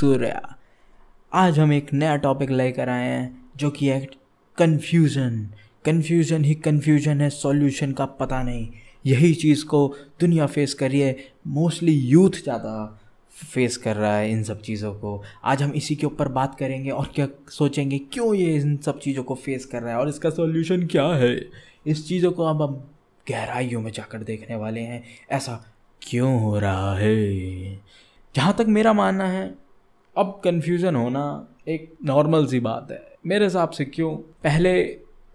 सूर्या। आज हम एक नया टॉपिक लेकर आए हैं, जो कि है कन्फ्यूज़न कन्फ्यूज़न ही कन्फ्यूज़न है सॉल्यूशन का पता नहीं। यही चीज़ को दुनिया फेस कर रही है मोस्टली यूथ ज़्यादा फेस कर रहा है इन सब चीज़ों को। आज हम इसी के ऊपर बात करेंगे और क्या सोचेंगे, क्यों ये इन सब चीज़ों को फेस कर रहा है और इसका सॉल्यूशन क्या है? इस चीज़ों को अब हम गहराइयों में जाकर देखने वाले हैं। ऐसा क्यों हो रहा है? जहाँ तक मेरा मानना है अब कन्फ्यूज़न होना एक नॉर्मल सी बात है। मेरे हिसाब से क्यों? पहले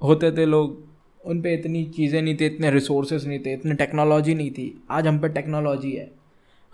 होते थे लोग, उन पर इतनी चीज़ें नहीं थी, इतने रिसोर्सेज नहीं थे, इतनी टेक्नोलॉजी नहीं थी। आज हम पे टेक्नोलॉजी है,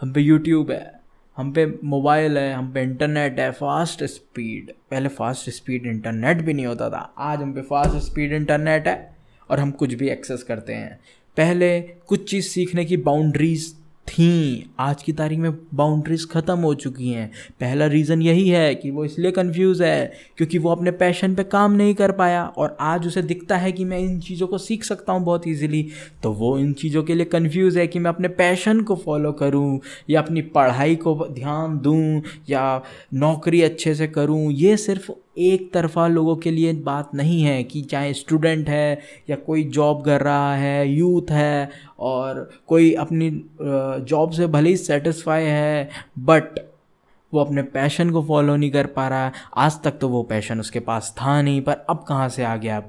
हम पे यूट्यूब है, हम पे मोबाइल है, हम पे इंटरनेट है फास्ट स्पीड पहले फास्ट स्पीड इंटरनेट भी नहीं होता था, आज हम पे फास्ट स्पीड इंटरनेट है और हम कुछ भी एक्सेस करते हैं। पहले कुछ चीज़ सीखने की बाउंड्रीज थी। आज की तारीख में बाउंड्रीज ख़त्म हो चुकी हैं। पहला रीज़न यही है कि वो इसलिए कंफ्यूज है क्योंकि वो अपने पैशन पे काम नहीं कर पाया और आज उसे दिखता है कि मैं इन चीज़ों को सीख सकता हूँ बहुत ईजिली तो वो इन चीज़ों के लिए कंफ्यूज है कि मैं अपने पैशन को फॉलो करूँ या अपनी पढ़ाई को ध्यान दूँ या नौकरी अच्छे से करूँ। ये सिर्फ़ एक तरफा लोगों के लिए बात नहीं है कि चाहे स्टूडेंट है या कोई जॉब कर रहा है यूथ है और कोई अपनी जॉब से भले ही सेटिस्फाई है बट वो अपने पैशन को फॉलो नहीं कर पा रहा है। आज तक तो वो पैशन उसके पास था नहीं, पर अब कहाँ से आ गया?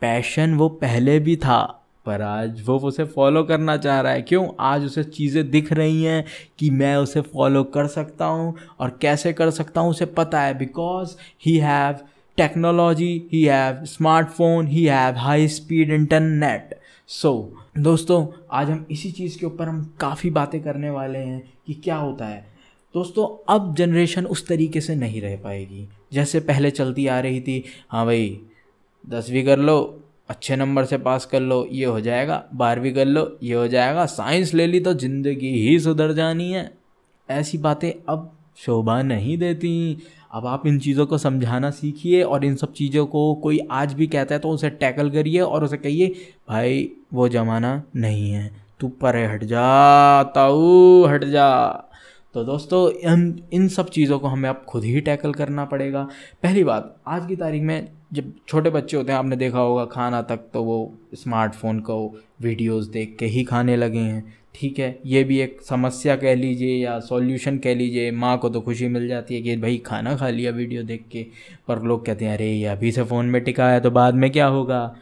पैशन वो पहले भी था। पर आज वो उसे फॉलो करना चाह रहा है। क्यों? आज उसे चीज़ें दिख रही हैं कि मैं उसे फॉलो कर सकता हूँ और कैसे कर सकता हूँ उसे पता है। Because he have technology he have smartphone he have high speed internet so दोस्तों, आज हम इसी चीज़ के ऊपर हम काफ़ी बातें करने वाले हैं कि क्या होता है। दोस्तों, अब जनरेशन उस तरीके से नहीं रह पाएगी। जैसे पहले चलती आ रही थी हाँ भाई, दसवीं कर लो अच्छे नंबर से पास कर लो, ये हो जाएगा। बारहवीं कर लो, ये हो जाएगा। साइंस ले ली तो ज़िंदगी ही सुधर जानी है। ऐसी बातें अब शोभा नहीं देती। अब आप इन चीज़ों को समझाना सीखिए और इन सब चीज़ों को कोई आज भी कहता है तो उसे टैकल करिए और उसे कहिए, भाई, वो ज़माना नहीं है। तू परे हट जा, ताऊ हट जा। तो दोस्तों, इन इन सब चीज़ों को हमें अब खुद ही टैकल करना पड़ेगा। पहली बात, आज की तारीख में जब छोटे बच्चे होते हैं, आपने देखा होगा खाना तक तो वो स्मार्टफ़ोन को वीडियोस देख के ही खाने लगे हैं। ठीक है, ये भी एक समस्या कह लीजिए या सॉल्यूशन कह लीजिए। माँ को तो खुशी मिल जाती है कि भाई खाना खा लिया वीडियो देख के, पर लोग कहते हैं, अरे, ये अभी से फ़ोन में टिका है तो बाद में क्या होगा?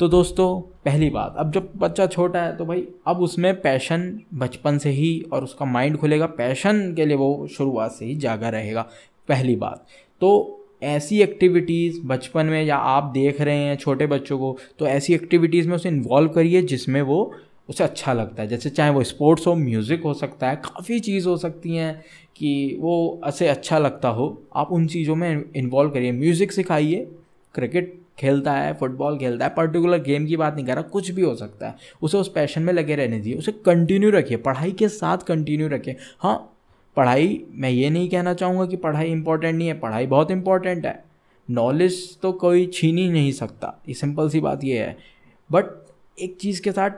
तो दोस्तों, पहली बात, अब जब बच्चा छोटा है तो भाई, अब उसमें पैशन बचपन से ही और उसका माइंड खुलेगा। पैशन के लिए वो शुरुआत से ही जागा रहेगा। पहली बात तो ऐसी एक्टिविटीज़ बचपन में या आप देख रहे हैं छोटे बच्चों को तो ऐसी एक्टिविटीज़ में उसे इन्वॉल्व करिए जिसमें वो उसे अच्छा लगता है। जैसे चाहे वो स्पोर्ट्स हो म्यूज़िक हो सकता है, काफ़ी चीज़ हो सकती हैं कि वो ऐसे अच्छा लगता हो। आप उन चीज़ों में इन्वॉल्व करिए। म्यूज़िक सिखाइए क्रिकेट खेलता है फुटबॉल खेलता है पर्टिकुलर गेम की बात नहीं कर रहा, कुछ भी हो सकता है। उसे उस पैशन में लगे रहने दिए उसे कंटिन्यू रखिए, पढ़ाई के साथ कंटिन्यू रखिए। हाँ पढ़ाई, मैं ये नहीं कहना चाहूँगा कि पढ़ाई इंपॉर्टेंट नहीं है, पढ़ाई बहुत इंपॉर्टेंट है। नॉलेज तो कोई छीन ही नहीं सकता, ये सिंपल सी बात ये है। बट एक चीज़ के साथ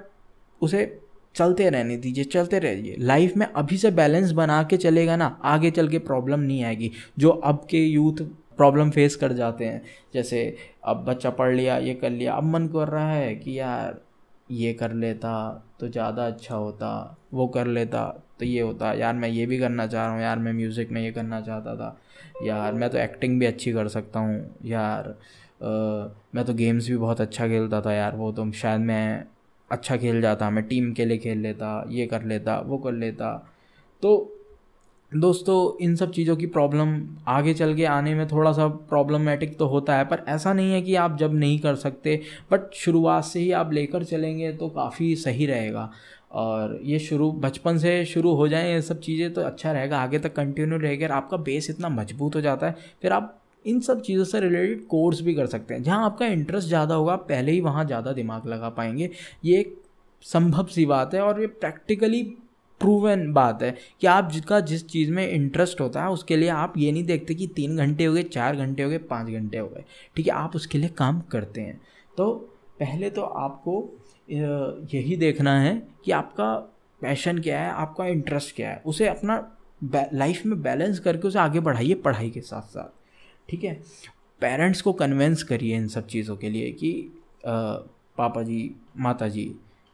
उसे चलते रहने दीजिए, चलते रहिए। लाइफ में अभी से बैलेंस बना के चलेगा ना, आगे चल के प्रॉब्लम नहीं आएगी, जो अब के यूथ प्रॉब्लम फेस कर जाते हैं। जैसे अब बच्चा पढ़ लिया, ये कर लिया, अब मन कर रहा है कि यार ये कर लेता तो ज़्यादा अच्छा होता, वो कर लेता तो ये होता यार मैं ये भी करना चाह रहा हूँ यार मैं म्यूज़िक में ये करना चाहता था। यार मैं तो एक्टिंग भी अच्छी कर सकता हूँ यार आ, मैं तो गेम्स भी बहुत अच्छा खेलता था यार वो तो शायद मैं अच्छा खेल जाता मैं टीम के लिए खेल लेता ये कर लेता वो कर लेता। तो दोस्तों इन सब चीज़ों की प्रॉब्लम आगे चल के आने में थोड़ा सा प्रॉब्लमेटिक तो होता है पर ऐसा नहीं है कि आप जब नहीं कर सकते बट शुरुआत से ही आप लेकर चलेंगे तो काफ़ी सही रहेगा। और ये शुरू, बचपन से शुरू हो जाए ये सब चीज़ें तो अच्छा रहेगा, आगे तक कंटिन्यू रहेगा आपका बेस इतना मज़बूत हो जाता है, फिर आप इन सब चीज़ों से रिलेटेड कोर्स भी कर सकते हैं। जहाँ आपका इंटरेस्ट ज़्यादा होगा पहले ही वहाँ ज़्यादा दिमाग लगा पाएँगे। ये एक संभव सी बात है और ये प्रैक्टिकली प्रूवन बात है कि आप जिसका, जिस चीज़ में इंटरेस्ट होता है, उसके लिए आप ये नहीं देखते कि तीन घंटे हो गए, चार घंटे हो गए, पाँच घंटे हो गए। ठीक है, आप उसके लिए काम करते हैं। तो पहले तो आपको यही देखना है कि आपका पैशन क्या है आपका इंटरेस्ट क्या है। उसे अपना लाइफ में बैलेंस करके उसे आगे बढ़ाइए पढ़ाई के साथ साथ। ठीक है? पेरेंट्स को कन्वेंस करिए इन सब चीज़ों के लिए कि आ, पापा जी माता जी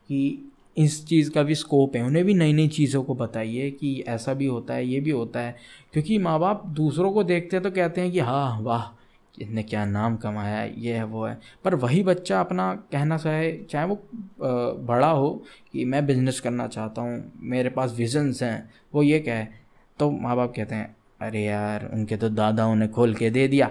कि इस चीज़ का भी स्कोप है। उन्हें भी नई नई चीज़ों को बताइए कि ऐसा भी होता है ये भी होता है। क्योंकि माँ बाप दूसरों को देखते हैं तो कहते हैं कि हाँ वाह इसने क्या नाम कमाया है, ये है, वो है। पर वही बच्चा अपना कहना चाहे चाहे वो बड़ा हो कि मैं बिज़नेस करना चाहता हूँ, मेरे पास विजन्स हैं, वो ये कहे। तो माँ बाप कहते हैं, अरे यार, उनके तो दादा उन्हें खोल के दे दिया,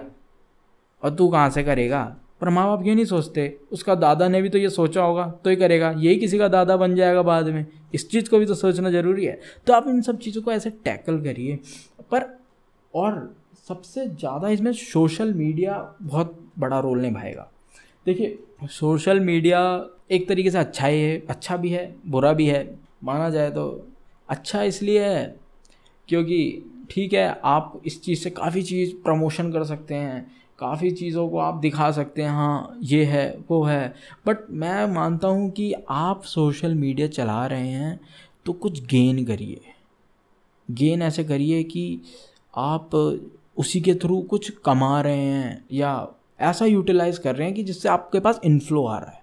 और तू कहाँ से करेगा? पर माँ बाप ये नहीं सोचते? उसका दादा ने भी तो ये सोचा होगा तो ही करेगा। यही किसी का दादा बन जाएगा बाद में। इस चीज़ को भी तो सोचना ज़रूरी है। तो आप इन सब चीज़ों को ऐसे टैकल करिए। पर और सबसे ज़्यादा इसमें सोशल मीडिया बहुत बड़ा रोल निभाएगा। देखिए, सोशल मीडिया एक तरीके से अच्छा ही है अच्छा भी है, बुरा भी है। माना जाए तो अच्छा इसलिए है क्योंकि ठीक है, आप इस चीज़ से काफ़ी चीज़ प्रमोशन कर सकते हैं, काफ़ी चीज़ों को आप दिखा सकते हैं हाँ ये है, वो है। बट मैं मानता हूँ कि आप सोशल मीडिया चला रहे हैं तो कुछ गेन करिए। गेन ऐसे करिए कि आप उसी के थ्रू कुछ कमा रहे हैं या ऐसा यूटिलाइज कर रहे हैं कि जिससे आपके पास इनफ्लो आ रहा है।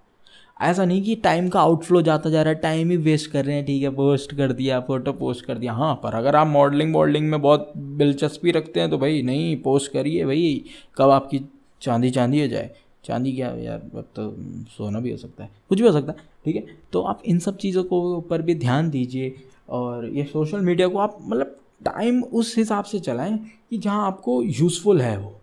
ऐसा नहीं कि टाइम का आउटफ्लो जाता जा रहा है टाइम ही वेस्ट कर रहे हैं, ठीक है पोस्ट कर दिया फ़ोटो पोस्ट कर दिया। हाँ पर अगर आप मॉडलिंग वॉडलिंग में बहुत दिलचस्पी रखते हैं तो भाई नहीं पोस्ट करिए भाई, कब आपकी चांदी चांदी हो जाए। चांदी क्या, यार, अब तो सोना भी हो सकता है, कुछ भी हो सकता है, ठीक है। तो आप इन सब चीज़ों को ऊपर भी ध्यान दीजिए और ये सोशल मीडिया को आप मतलब टाइम उस हिसाब से चलाएँ कि जहाँ आपको यूज़फुल है वो।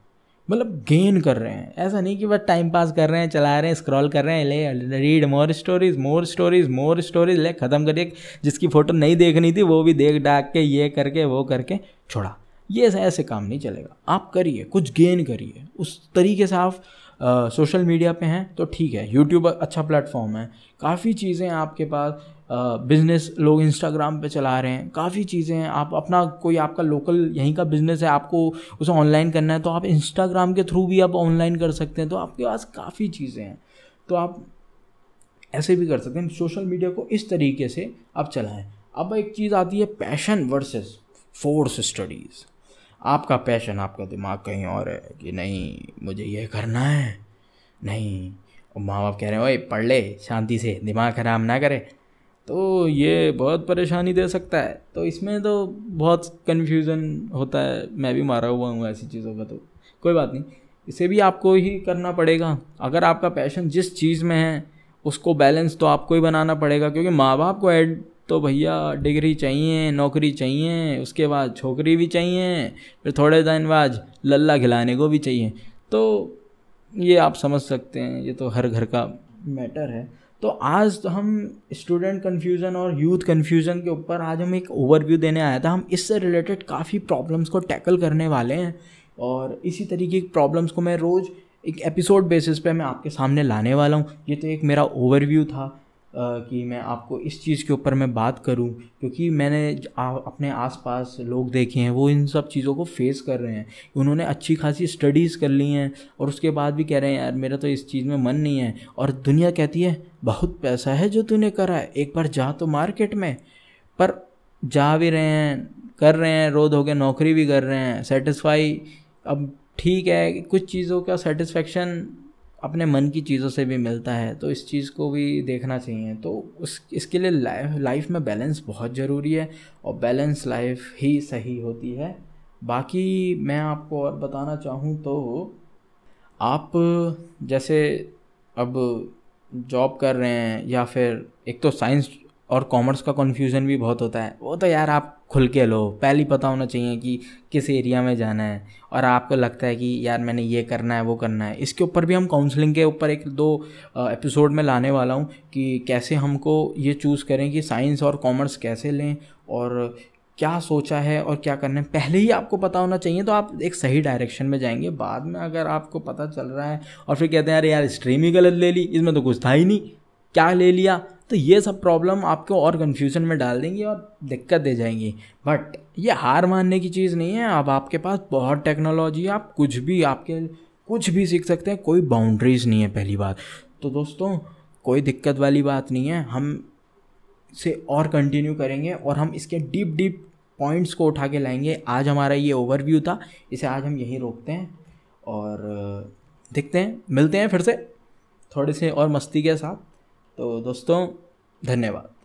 मतलब गेन कर रहे हैं। ऐसा नहीं कि बस टाइम पास कर रहे हैं, चला रहे हैं स्क्रॉल कर रहे हैं, ले read more stories more stories more stories ले, ख़त्म करिए जिसकी फ़ोटो नहीं देखनी थी, वो भी देख, डाक के, ये करके, वो करके छोड़ा। ये ऐसे काम नहीं चलेगा। आप करिए, कुछ गेन करिए। उस तरीके से आप सोशल मीडिया पे हैं तो ठीक है। यूट्यूब अच्छा प्लेटफॉर्म है। काफ़ी चीज़ें आपके पास बिज़नेस लोग इंस्टाग्राम पे चला रहे हैं। काफ़ी चीज़ें हैं। आप अपना कोई आपका लोकल यहीं का बिज़नेस है, आपको उसे ऑनलाइन करना है तो आप इंस्टाग्राम के थ्रू भी आप ऑनलाइन कर सकते हैं। तो आपके पास काफ़ी चीज़ें हैं। तो आप ऐसे भी कर सकते हैं। सोशल मीडिया को इस तरीके से आप चलाएँ। अब एक चीज़ आती है पैशन वर्सेस फोर्स स्टडीज़ आपका पैशन आपका दिमाग कहीं और है कि नहीं, मुझे ये करना है। नहीं और माँ बाप कह रहे हैं, ओए, पढ़ ले, शांति से, दिमाग ख़राब ना करे। तो ये बहुत परेशानी दे सकता है। तो इसमें तो बहुत कन्फ्यूज़न होता है। मैं भी मारा हुआ हूँ ऐसी चीज़ों का तो। कोई बात नहीं। इसे भी आपको ही करना पड़ेगा। अगर आपका पैशन जिस चीज़ में है, उसको बैलेंस तो आपको ही बनाना पड़ेगा। क्योंकि माँ बाप को ऐड तो भैया डिग्री चाहिए, नौकरी चाहिए, उसके बाद छोकरी भी चाहिए, फिर थोड़े दिन बाद लल्ला खिलाने को भी चाहिए। तो ये आप समझ सकते हैं। ये तो हर घर का मैटर है। तो आज तो हम स्टूडेंट कन्फ्यूज़न और यूथ कन्फ्यूज़न के ऊपर आज हम एक ओवरव्यू देने आया था। हम इससे रिलेटेड काफ़ी प्रॉब्लम्स को टैकल करने वाले हैं और इसी तरीके की प्रॉब्लम्स को मैं रोज़ एक एपिसोड बेसिस पे मैं आपके सामने लाने वाला हूँ। ये तो एक मेरा ओवरव्यू था। कि मैं आपको इस चीज़ के ऊपर मैं बात करूँ, क्योंकि मैंने अपने आसपास लोग देखे हैं, वो इन सब चीज़ों को फेस कर रहे हैं। उन्होंने अच्छी खासी स्टडीज़ कर ली हैं और उसके बाद भी कह रहे हैं, यार, मेरा तो इस चीज़ में मन नहीं है। और दुनिया कहती है, बहुत पैसा है जो तूने करा है, एक बार जा तो मार्केट में। पर जा भी रहे हैं, कर रहे हैं रोद हो गए नौकरी भी कर रहे हैं सेटिस्फाई अब ठीक है, कुछ चीज़ों का सेटिस्फेक्शन अपने मन की चीज़ों से भी मिलता है तो इस चीज़ को भी देखना चाहिए। तो उस, इसके लिए लाइफ लाइफ में बैलेंस बहुत ज़रूरी है और बैलेंस लाइफ ही सही होती है। बाकी मैं आपको और बताना चाहूँ तो आप जैसे अब जॉब कर रहे हैं या फिर एक तो साइंस और कॉमर्स का कन्फ्यूज़न भी बहुत होता है। वो तो यार आप खुल के लो। पहले पता होना चाहिए कि किस एरिया में जाना है। और आपको लगता है कि यार मैंने ये करना है, वो करना है। इसके ऊपर भी हम काउंसलिंग के ऊपर एक दो एपिसोड में लाने वाला हूँ कि कैसे हमको ये चूज़ करें कि साइंस और कॉमर्स कैसे लें और क्या सोचा है और क्या करना है। पहले ही आपको पता होना चाहिए तो आप एक सही डायरेक्शन में जाएँगे। बाद में अगर आपको पता चल रहा है और फिर कहते हैं, अरे यार स्ट्रीम ही गलत ले ली। इसमें तो कुछ था ही नहीं। क्या ले लिया? तो ये सब प्रॉब्लम आपको और कन्फ्यूज़न में डाल देंगी और दिक्कत दे जाएँगी। बट ये हार मानने की चीज़ नहीं है। अब आपके पास बहुत टेक्नोलॉजी है। आप कुछ भी आपके, कुछ भी सीख सकते हैं। कोई बाउंड्रीज नहीं है पहली बात। तो दोस्तों, कोई दिक्कत वाली बात नहीं है। हम से और कंटिन्यू करेंगे और हम इसके डीप डीप पॉइंट्स को उठा के लाएँगे। आज हमारा ये ओवरव्यू था। इसे आज हम यहीं रोकते हैं और, देखते हैं, मिलते हैं फिर से थोड़े से और मस्ती के साथ। तो दोस्तों धन्यवाद।